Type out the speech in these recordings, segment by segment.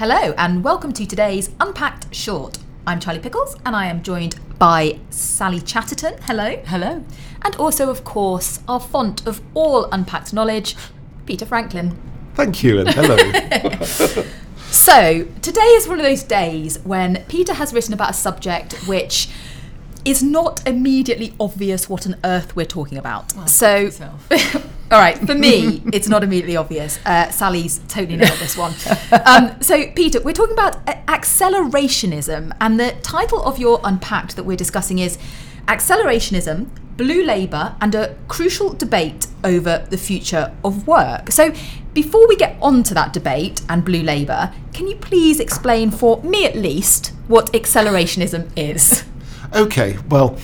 Hello, and welcome to today's Unpacked Short. I'm Charlie Pickles, and I am joined by Sally Chatterton. Hello. Hello. And also, of course, our font of all unpacked knowledge, Peter Franklin. Thank you, and hello. So, today is one of those days when Peter has written about a subject which is not immediately obvious what on earth we're talking about. so, yourself. all right, for me, it's not immediately obvious. Uh, Sally's totally nailed this one. Um, so, Peter, we're talking about accelerationism, and the title of your Unpacked that we're discussing is Accelerationism, Blue Labour, and a Crucial Debate over the Future of Work. So, before we get on to that debate and Blue Labour, can you please explain, for me at least, what accelerationism is? okay, well,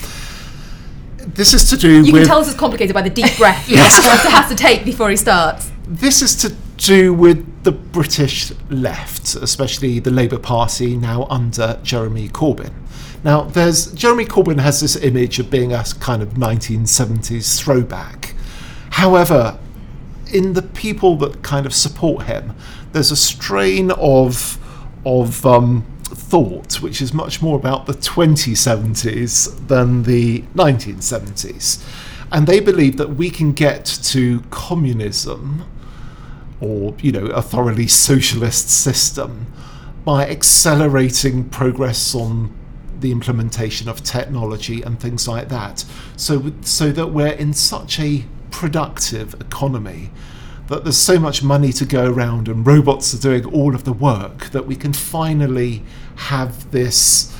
this is to do You with can tell this is complicated by the deep breath he has to take before he starts. this is to do with the British left, especially the Labour Party now under Jeremy Corbyn. Now, there's Jeremy Corbyn has this image of being a kind of 1970s throwback. However, in the people that kind of support him, there's a strain of of um, thought which is much more about the 2070s than the 1970s, and they believe that we can get to communism or you know a thoroughly socialist system by accelerating progress on the implementation of technology and things like that. So so that we're in such a productive economy that there's so much money to go around and robots are doing all of the work that we can finally have this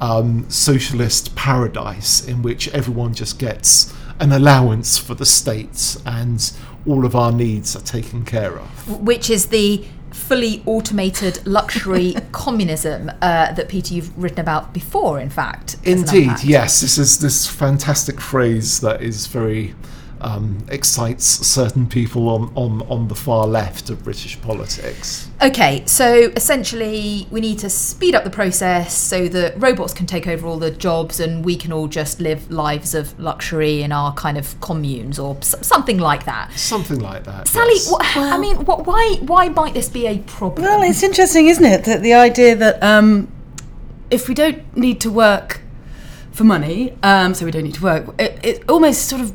um, socialist paradise in which everyone just gets an allowance for the state and all of our needs are taken care of. which is the fully automated luxury communism uh, that Peter you've written about before. In fact, Indeed, yes. This is this fantastic phrase that is very um, excites certain people on, on, on the far left of British politics. Okay, so essentially, we need to speed up the process so that robots can take over all the jobs and we can all just live lives of luxury in our kind of communes or s- something like that. Something like that. Sally, yes. wha- I mean, wh- why why might this be a problem? Well, it's interesting, isn't it, that the idea that um, if we don't need to work for money, um, so we don't need to work, it, it almost sort of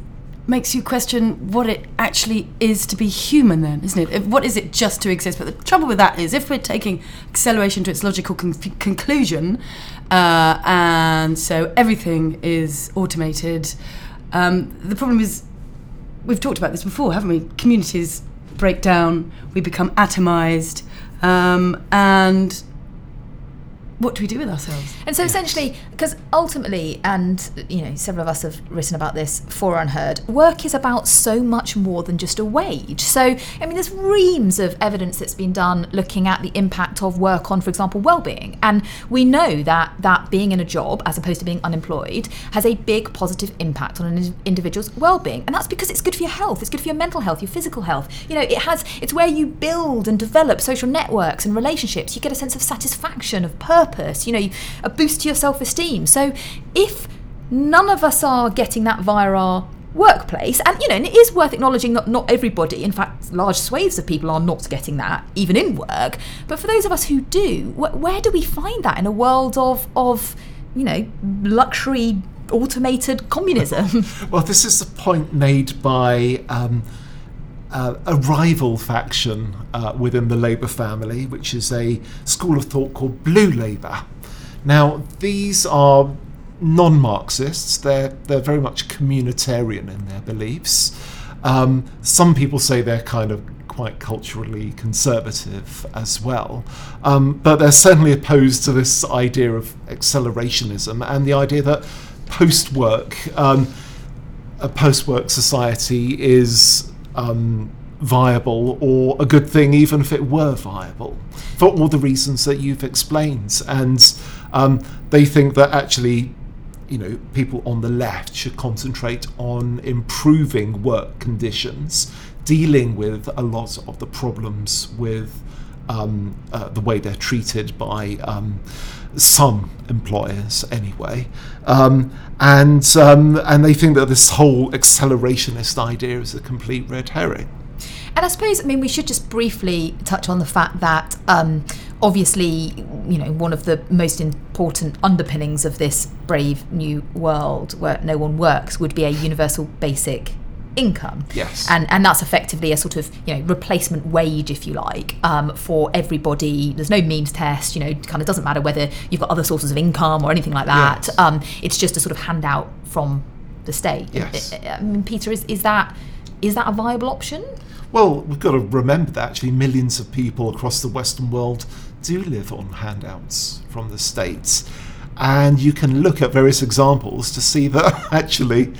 makes you question what it actually is to be human, then, isn't it? What is it just to exist? But the trouble with that is, if we're taking acceleration to its logical con- conclusion, uh, and so everything is automated, um, the problem is we've talked about this before, haven't we? Communities break down, we become atomized, um, and what do we do with ourselves? And so essentially, because ultimately, and you know, several of us have written about this for Unheard, work is about so much more than just a wage. So, I mean, there's reams of evidence that's been done looking at the impact of work on, for example, well-being. And we know that that being in a job, as opposed to being unemployed, has a big positive impact on an individual's well-being. And that's because it's good for your health, it's good for your mental health, your physical health. You know, it has it's where you build and develop social networks and relationships. You get a sense of satisfaction, of purpose, you know, a boost to your self-esteem. So if none of us are getting that via our workplace and you know and it is worth acknowledging that not everybody in fact large swathes of people are not getting that even in work but for those of us who do wh- where do we find that in a world of of you know luxury automated communism Well, this is the point made by um, uh, a rival faction uh, within the Labour family, which is a school of thought called Blue Labour. Now, these are non-Marxists. They're they're very much communitarian in their beliefs. Um, some people say they're kind of quite culturally conservative as well, um, but they're certainly opposed to this idea of accelerationism and the idea that post-work. Um, a post-work society is um, viable or a good thing, even if it were viable, for all the reasons that you've explained. And um, they think that actually, you know, people on the left should concentrate on improving work conditions, dealing with a lot of the problems with um, uh, the way they're treated by um, some employers, anyway, um, and um, and they think that this whole accelerationist idea is a complete red herring. And I suppose, I mean, we should just briefly touch on the fact that um, obviously, you know, one of the most important underpinnings of this brave new world where no one works would be a universal basic income. Yes. And and that's effectively a sort of you know replacement wage, if you like, um, for everybody. There's no means test. You know, kind of doesn't matter whether you've got other sources of income or anything like that. Yes. Um, it's just a sort of handout from the state. Yes. I, I mean, Peter, is is that is that a viable option? Well, we've got to remember that actually millions of people across the Western world do live on handouts from the states. And you can look at various examples to see that actually,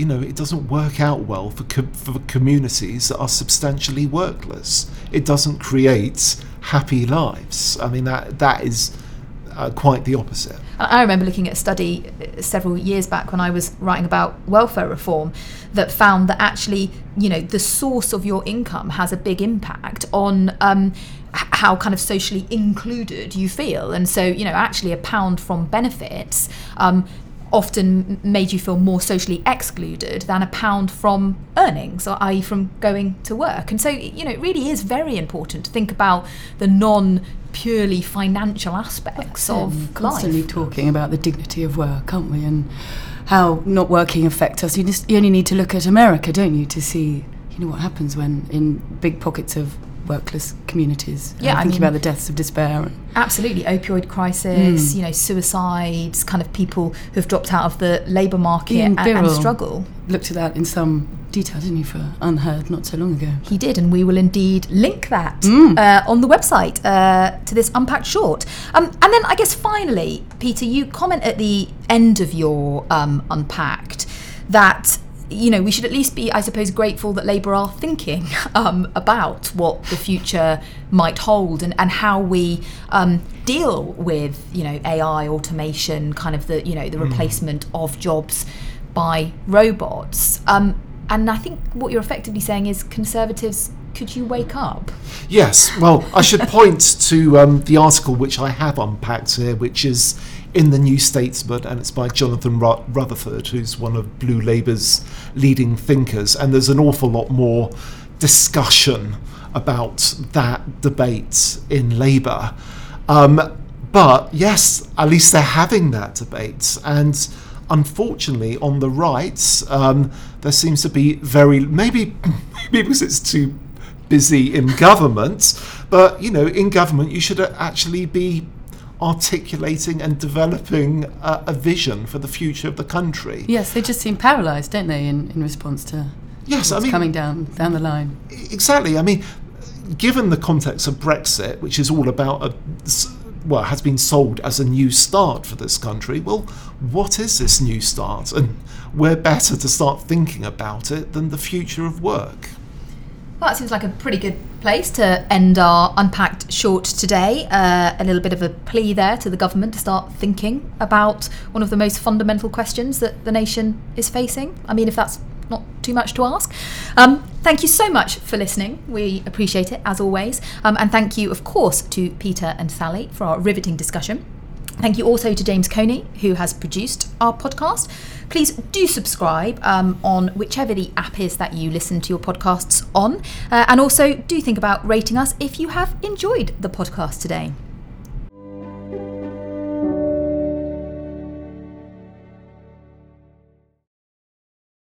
you know, it doesn't work out well for, co- for communities that are substantially workless. It doesn't create happy lives. I mean, that that is uh, quite the opposite. I remember looking at a study uh, several years back when I was writing about welfare reform that found that actually, you know, the source of your income has a big impact on um, how kind of socially included you feel. And so, you know, actually a pound from benefits um, often made you feel more socially excluded than a pound from earnings, or i.e., from going to work. And so, you know, it really is very important to think about the non purely financial aspects of constantly life. talking about the dignity of work, aren't we? And how not working affects us. You just you only need to look at America, don't you, to see you know what happens when in big pockets of workless communities. Yeah, uh, I thinking mean- about the deaths of despair. And, Absolutely, opioid crisis, you know, suicides, kind of people who've dropped out of the labour market Ian and, and struggle. looked at that in some detail, didn't you, for Unheard not so long ago. He did, and we will indeed link that uh, on the website uh, to this unpacked short. Um, and then, I guess finally, Peter, you comment at the end of your um, unpacked that you know we should at least be, I suppose, grateful that Labour are thinking um, about what the future might hold and, and how we um, deal with you know AI, automation, kind of the you know the replacement of jobs by robots. Um, and I think what you're effectively saying is conservatives, could you wake up? Yes, well, I should point to um, the article which I have unpacked here, which is in the New Statesman, and it's by Jonathan Rutherford, who's one of Blue Labour's leading thinkers. And there's an awful lot more discussion about that debate in Labour. Um, but yes, at least they're having that debate. And unfortunately, on the right, um, there seems to be very maybe maybe because it's too busy in government, but you know, in government, you should actually be articulating and developing a, a vision for the future of the country. Yes, they just seem paralysed, don't they, in, in response to Yes, I mean, coming down down the line. exactly. I mean, given the context of Brexit, which is all about a well, has been sold as a new start for this country. Well, what is this new start? And we're better to start thinking about it than the future of work. Well, that seems like a pretty good place to end our unpacked short today. Uh, a little bit of a plea there to the government to start thinking about one of the most fundamental questions that the nation is facing. I mean, if that's not too much to ask. Um, thank you so much for listening. We appreciate it as always. Um, and thank you, of course, to Peter and Sally for our riveting discussion. Thank you also to James Coney, who has produced our podcast. Please do subscribe um, on whichever the app is that you listen to your podcasts on. Uh, and also do think about rating us if you have enjoyed the podcast today.